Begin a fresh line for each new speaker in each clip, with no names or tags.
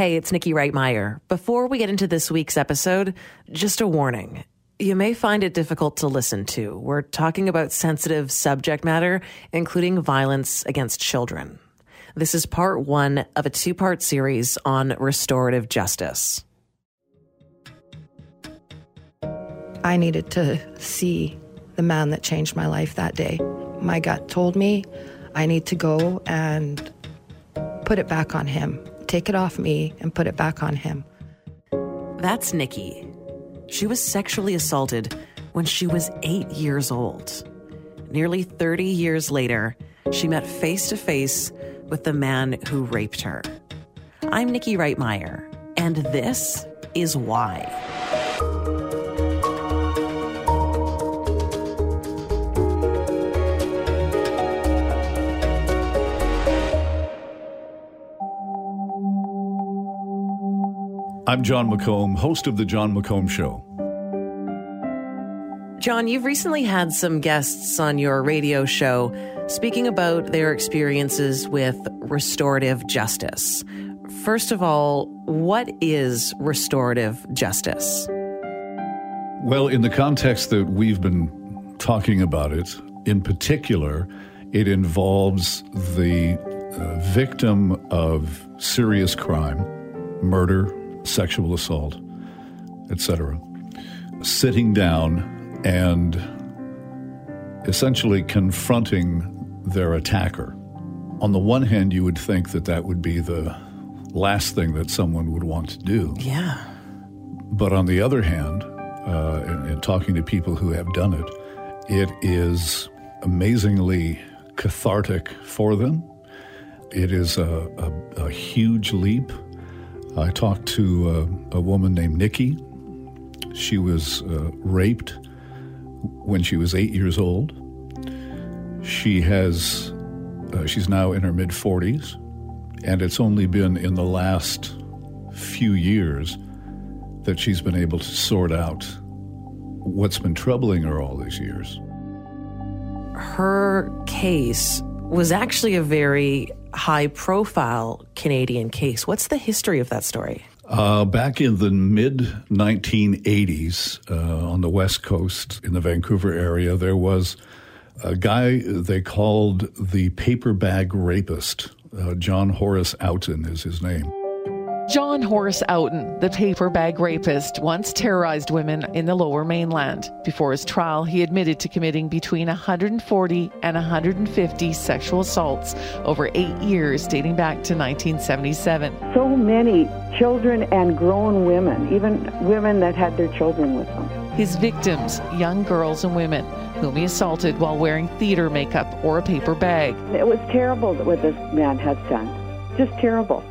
Hey, it's Nikki Reitmeyer. Before we get into this week's episode, just a warning. You may find it difficult to listen to. We're talking about sensitive subject matter, including violence against children. This is part one of a two part series on restorative justice.
I needed to see the man that changed my life that day. My gut told me I need to go and put it back on him, take it off me and put it back on him.
That's Nikki. She was sexually assaulted when she was eight years old. Nearly 30 years later, she met face to face with the man who raped her. I'm Nikki Reitmeyer, and this is why.
I'm John McComb, host of The John McComb Show.
John, you've recently had some guests on your radio show speaking about their experiences with restorative justice. First of all, what is restorative justice?
Well, in the context that we've been talking about it, in particular, it involves the uh, victim of serious crime, murder, sexual assault, etc., sitting down and essentially confronting their attacker. On the one hand, you would think that that would be the last thing that someone would want to do.
Yeah.
But on the other hand, uh, in, in talking to people who have done it, it is amazingly cathartic for them. It is a, a, a huge leap I talked to uh, a woman named Nikki. She was uh, raped when she was eight years old. She has, uh, she's now in her mid 40s, and it's only been in the last few years that she's been able to sort out what's been troubling her all these years.
Her case was actually a very high profile Canadian case. What's the history of that story?
Uh, back in the mid 1980s, uh, on the West Coast in the Vancouver area, there was a guy they called the paper bag rapist. Uh, John Horace Oughton is his name.
John Horace Oughton, the paper bag rapist, once terrorized women in the lower mainland. Before his trial, he admitted to committing between 140 and 150 sexual assaults over eight years dating back to 1977.
So many children and grown women, even women that had their children with them.
His victims, young girls and women, whom he assaulted while wearing theater makeup or a paper bag.
It was terrible what this man had done. Just terrible.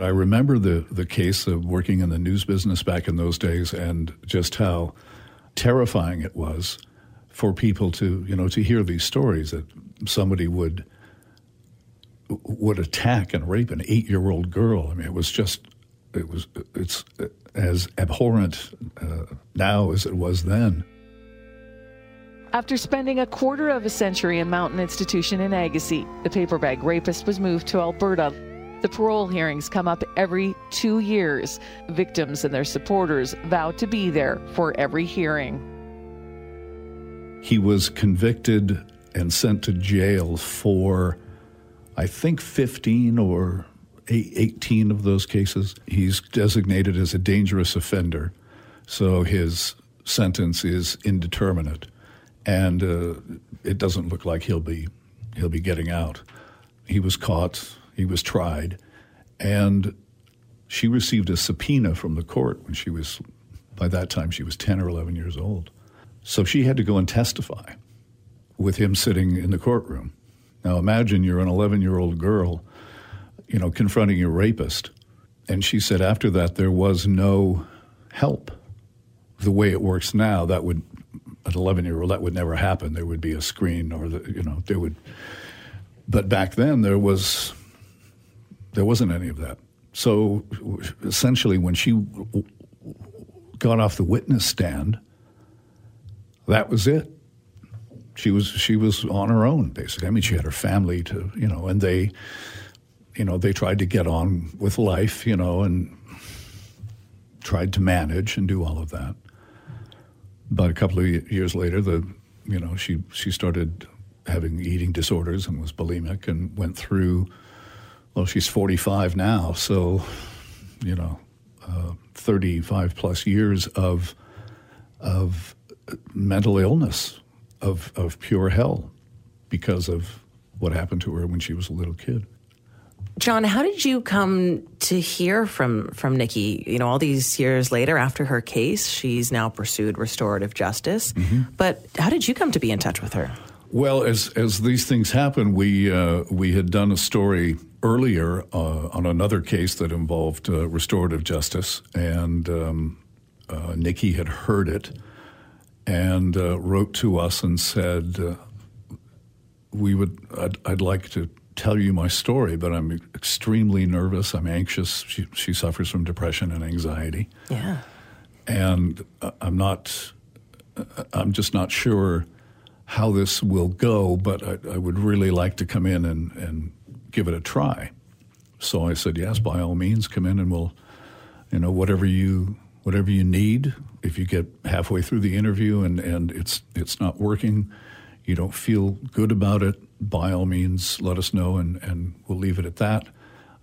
I remember the, the case of working in the news business back in those days and just how terrifying it was for people to, you know, to hear these stories that somebody would would attack and rape an eight-year-old girl. I mean, it was just, it was, it's as abhorrent uh, now as it was then.
After spending a quarter of a century in Mountain Institution in Agassiz, the paper bag rapist was moved to Alberta the parole hearings come up every two years. Victims and their supporters vow to be there for every hearing.
He was convicted and sent to jail for, I think, 15 or 18 of those cases. He's designated as a dangerous offender, so his sentence is indeterminate, and uh, it doesn't look like he'll be he'll be getting out. He was caught he was tried, and she received a subpoena from the court when she was, by that time, she was 10 or 11 years old. So she had to go and testify with him sitting in the courtroom. Now imagine you're an 11 year old girl, you know, confronting your rapist. And she said after that, there was no help. The way it works now, that would, an 11 year old, that would never happen. There would be a screen or, the, you know, there would, but back then there was there wasn't any of that. So essentially, when she got off the witness stand, that was it. She was she was on her own basically. I mean, she had her family to you know, and they you know, they tried to get on with life, you know, and tried to manage and do all of that. But a couple of years later, the you know she she started having eating disorders and was bulimic and went through. Well, she's 45 now, so you know, uh, 35 plus years of of mental illness, of of pure hell, because of what happened to her when she was a little kid.
John, how did you come to hear from from Nikki? You know, all these years later, after her case, she's now pursued restorative justice. Mm-hmm. But how did you come to be in touch with her?
Well, as as these things happen, we uh, we had done a story earlier uh, on another case that involved uh, restorative justice, and um, uh, Nikki had heard it and uh, wrote to us and said, uh, "We would, I'd, I'd, like to tell you my story, but I'm extremely nervous. I'm anxious. She, she suffers from depression and anxiety.
Yeah,
and I'm not. I'm just not sure." How this will go, but I, I, would really like to come in and, and give it a try. So I said, yes, by all means, come in and we'll, you know, whatever you whatever you need. If you get halfway through the interview and, and it's it's not working, you don't feel good about it, by all means, let us know and, and we'll leave it at that.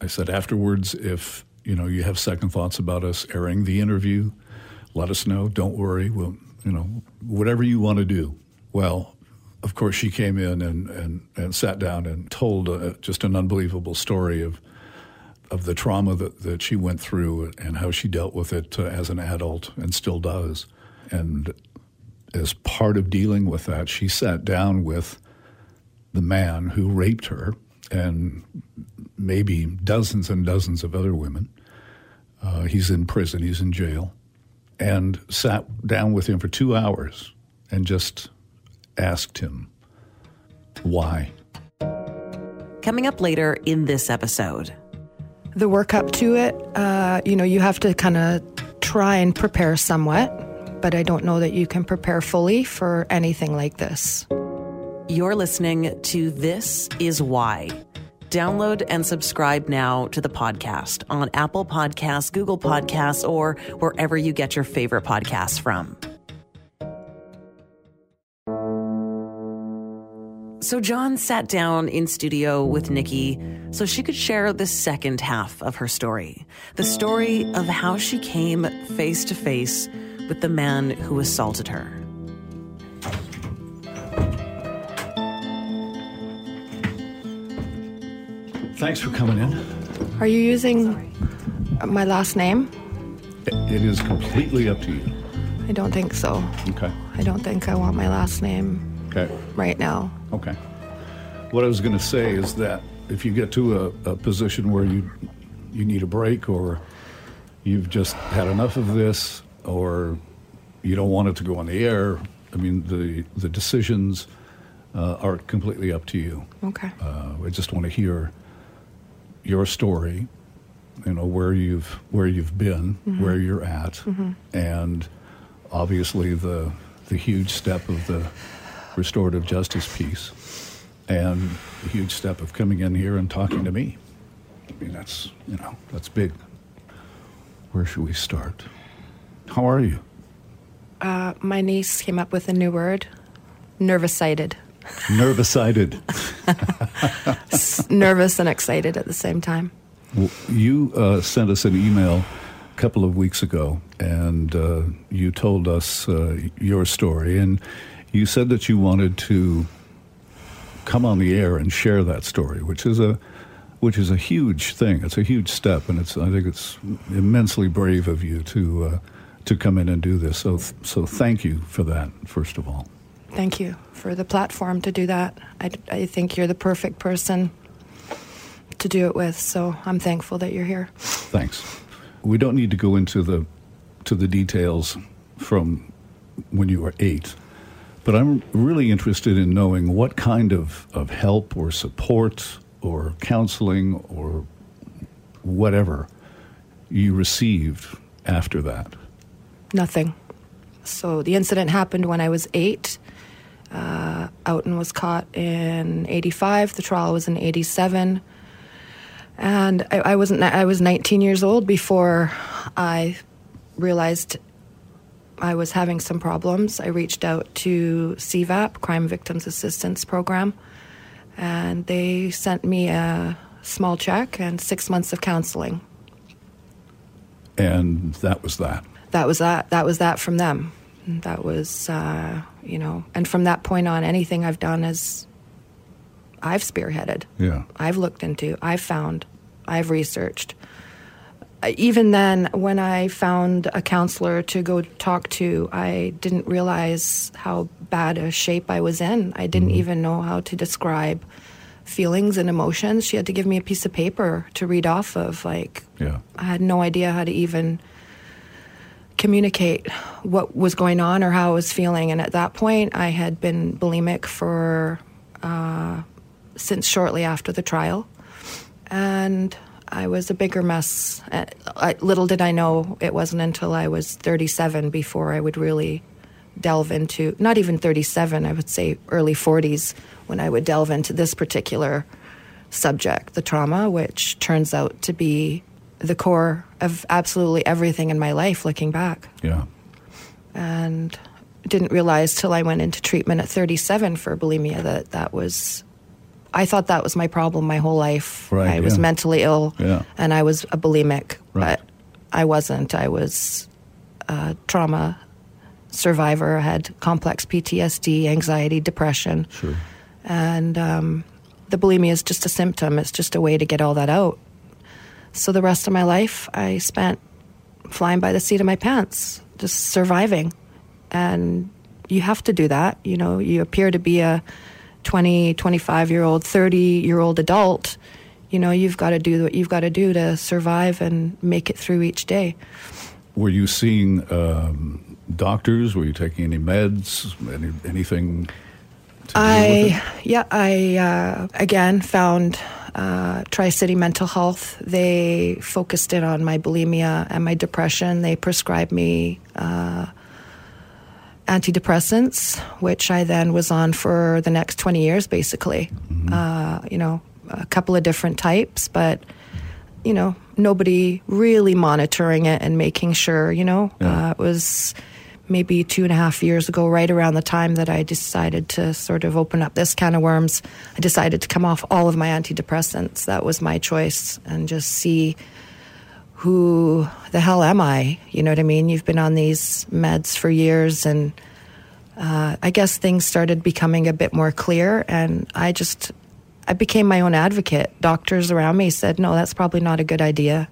I said afterwards, if you know you have second thoughts about us airing the interview, let us know. Don't worry. We'll you know whatever you want to do. Well, of course, she came in and, and, and sat down and told uh, just an unbelievable story of of the trauma that, that she went through and how she dealt with it uh, as an adult and still does. And as part of dealing with that, she sat down with the man who raped her and maybe dozens and dozens of other women. Uh, he's in prison, he's in jail, and sat down with him for two hours and just asked him why.
Coming up later in this episode.
The work up to it, uh, you know, you have to kind of try and prepare somewhat, but I don't know that you can prepare fully for anything like this.
You're listening to This Is Why. Download and subscribe now to the podcast on Apple Podcasts, Google Podcasts, or wherever you get your favorite podcasts from. So John sat down in studio with Nikki so she could share the second half of her story. The story of how she came face to face with the man who assaulted her.
Thanks for coming in.
Are you using my last name?
It is completely up to you.
I don't think so.
Okay.
I don't think I want my last name
Okay.
right now.
Okay. What I was going to say is that if you get to a, a position where you you need a break or you've just had enough of this or you don't want it to go on the air, I mean the the decisions uh, are completely up to you.
Okay.
Uh, I just want to hear your story, you know where you've where you've been,
Mm-hmm.
where you're at, and obviously the the huge step of the restorative justice piece, and the huge step of coming in here and talking to me. I mean that's you know that's big. Where should we start? How are you?
Uh, my niece came up with a new word nervous-sighted.
Nervous-sided.
Nervous and excited at the same time.
Well, you uh, sent us an email a couple of weeks ago, and uh, you told us uh, your story, and you said that you wanted to come on the air and share that story, which is a which is a huge thing. It's a huge step, and it's I think it's immensely brave of you to uh, to come in and do this. So so thank you for that, first of all.
Thank you for the platform to do that. I, I think you're the perfect person to do it with, so I'm thankful that you're here.
Thanks. We don't need to go into the to the details from when you were eight, but I'm really interested in knowing what kind of, of help or support or counseling or whatever you received after that.
Nothing. So the incident happened when I was eight. Uh, Oughton was caught in 85. The trial was in 87. And I, I wasn't. I was 19 years old before I realized I was having some problems. I reached out to CVAP, Crime Victims Assistance Program, and they sent me a small check and six months of counseling.
And that was that.
That was that. That was that from them. That was, uh, you know, and from that point on, anything I've done is I've spearheaded.
Yeah.
I've looked into, I've found, I've researched. Uh, Even then, when I found a counselor to go talk to, I didn't realize how bad a shape I was in. I didn't even know how to describe feelings and emotions. She had to give me a piece of paper to read off of. Like,
Yeah.
I had no idea how to even communicate what was going on or how I was feeling. And at that point, I had been bulimic for uh, since shortly after the trial, and I was a bigger mess. Uh, I, little did I know it wasn't until I was 37 before I would really delve into not even 37 i would say early 40s when i would delve into this particular subject the trauma which turns out to be the core of absolutely everything in my life looking back
Yeah.
and didn't realize till I went into treatment at 37 for bulimia that that was I thought that was my problem my whole life.
Right,
I was mentally ill
Yeah.
and I was a bulimic,
Right.
but I wasn't. I was a trauma survivor. I had complex PTSD, anxiety, depression.
Sure.
And um, the bulimia is just a symptom. It's just a way to get all that out. So the rest of my life, I spent flying by the seat of my pants, just surviving. And you have to do that. You know, you appear to be a 20, 25 year old, 30 year old adult. You know, you've got to do what you've got to do to survive and make it through each day.
Were you seeing um, doctors? Were you taking any meds? Any, anything to deal with
I yeah I uh, again found uh, Tri City Mental Health. They focused in on my bulimia and my depression. They prescribed me uh, antidepressants, which I then was on for the next twenty years, basically. Uh, you know, a couple of different types, but you know, nobody really monitoring it and making sure. You know,
Yeah.
uh, it was maybe two and a half years ago, right around the time that I decided to sort of open up this can of worms. I decided to come off all of my antidepressants. That was my choice, and just see who the hell am I? You know what I mean? You've been on these meds for years, and uh, I guess things started becoming a bit more clear, and I just I became my own advocate. Doctors around me said, "No, that's probably not a good idea."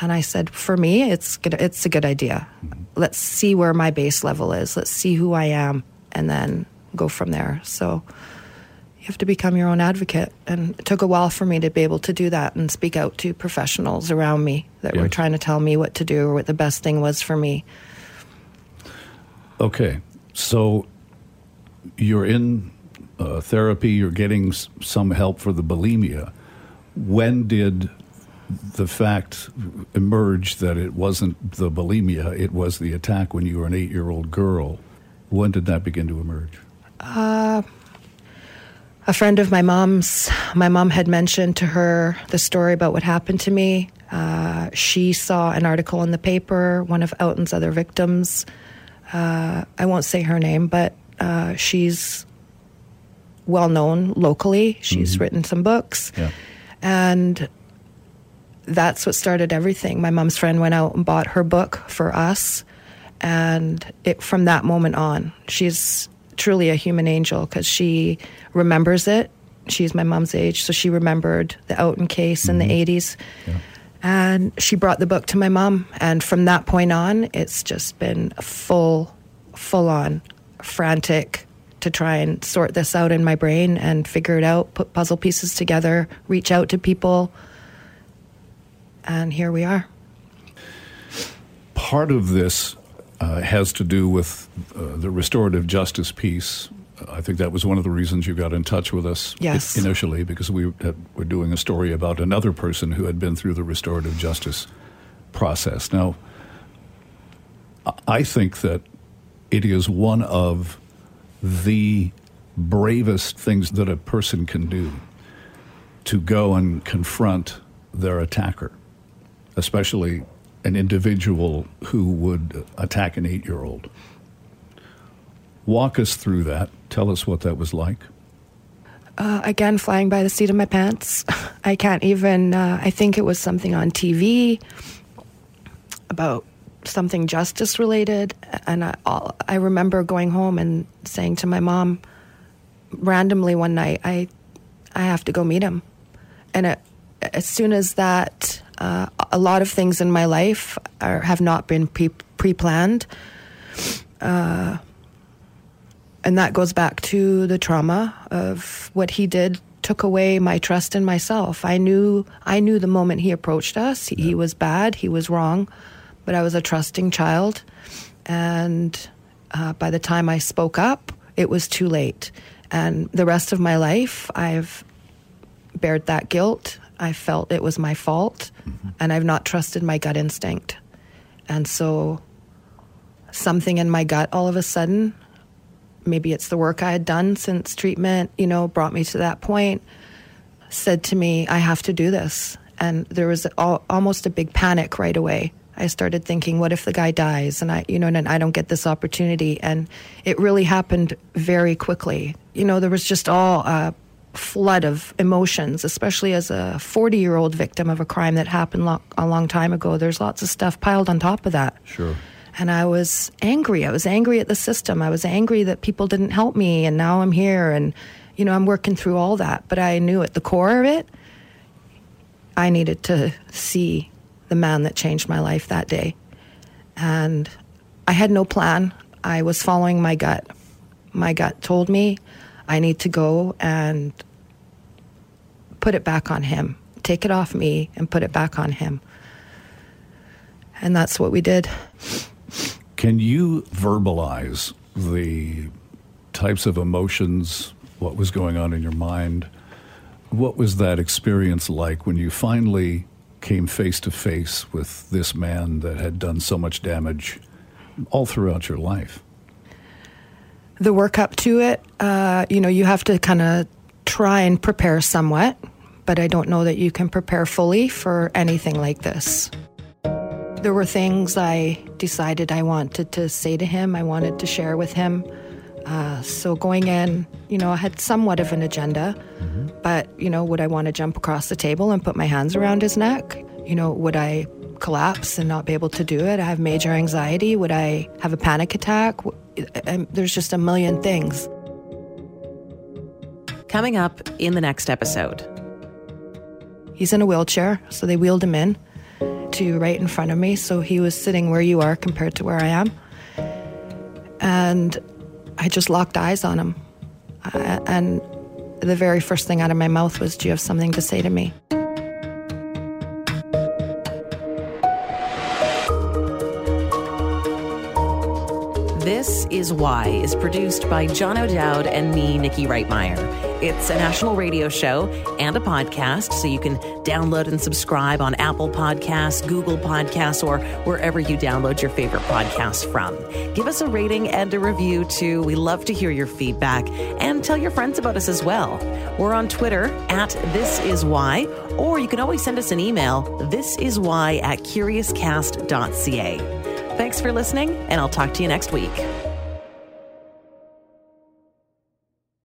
And I said, for me, it's good, it's a good idea. Let's see where my base level is. Let's see who I am, and then go from there. So have to become your own advocate, and it took a while for me to be able to do that and speak out to professionals around me that were trying to tell me what to do or what the best thing was for me.
Okay, so you're in uh, therapy. You're getting s- some help for the bulimia. When did the fact emerge that it wasn't the bulimia? It was the attack when you were an eight-year-old girl. When did that begin to emerge?
A friend of my mom's, my mom had mentioned to her the story about what happened to me. Uh, she saw an article in the paper, one of Oughton's other victims. Uh, I won't say her name, but uh, she's well known locally. She's written some books.
Yeah.
And that's what started everything. My mom's friend went out and bought her book for us. And it, from that moment on, she's truly a human angel because she remembers it. She's my mom's age, so she remembered the Oughton case in the mm-hmm. 80s. And she brought the book to my mom. And from that point on, it's just been full, full on, frantic to try and sort this out in my brain and figure it out, put puzzle pieces together, reach out to people. And here we are.
Part of this uh, has to do with uh, the restorative justice piece. I think that was one of the reasons you got in touch with us
Yes.
initially, because we had, were doing a story about another person who had been through the restorative justice process. Now, I- I think that it is one of the bravest things that a person can do to go and confront their attacker, especially an individual who would attack an eight year old. Walk us through that. Tell us what that was like.
Uh, again, flying by the seat of my pants. I can't even, uh, I think it was something on TV about something justice related. And I, I remember going home and saying to my mom randomly one night, I, I have to go meet him. And it, as soon as that, uh, a lot of things in my life are, have not been pre planned. Uh, and that goes back to the trauma of what he did took away my trust in myself. I knew I knew the moment he approached us, he, he was bad, he was wrong, but I was a trusting child, and uh, by the time I spoke up, it was too late. And the rest of my life, I've bared that guilt. I felt it was my fault, mm-hmm. and I've not trusted my gut instinct. And so, something in my gut all of a sudden, maybe it's the work I had done since treatment, you know, brought me to that point, said to me, I have to do this. And there was all, almost a big panic right away. I started thinking, what if the guy dies and I, you know, and I don't get this opportunity? And it really happened very quickly. You know, there was just all a flood of emotions, especially as a 40 year old victim of a crime that happened lo- a long time ago. There's lots of stuff piled on top of that.
Sure.
And I was angry. I was angry at the system. I was angry that people didn't help me. And now I'm here and, you know, I'm working through all that. But I knew at the core of it, I needed to see the man that changed my life that day. And I had no plan. I was following my gut. My gut told me I need to go and put it back on him, take it off me and put it back on him. And that's what we did.
Can you verbalize the types of emotions, what was going on in your mind? What was that experience like when you finally came face to face with this man that had done so much damage all throughout your life?
The work up to it, uh, you know, you have to kind of try and prepare somewhat, but I don't know that you can prepare fully for anything like this. There were things I decided I wanted to say to him, I wanted to share with him. Uh, so going in, you know, I had somewhat of an agenda, mm-hmm. but, you know, would I want to jump across the table and put my hands around his neck? You know, would I collapse and not be able to do it? I have major anxiety. Would I have a panic attack? There's just a million things.
Coming up in the next episode.
He's in a wheelchair, so they wheeled him in to right in front of me. So he was sitting where you are compared to where I am. And I just locked eyes on him. Uh, and the very first thing out of my mouth was, Do you have something to say to me?
This Is Why is produced by John O'Dowd and me, Nikki Reitmeyer. It's a national radio show and a podcast, so you can download and subscribe on Apple Podcasts, Google Podcasts, or wherever you download your favorite podcasts from. Give us a rating and a review, too. We love to hear your feedback and tell your friends about us as well. We're on Twitter at This Is Why, or you can always send us an email, This Is Why at curiouscast.ca. Thanks for listening, and I'll talk to you next week.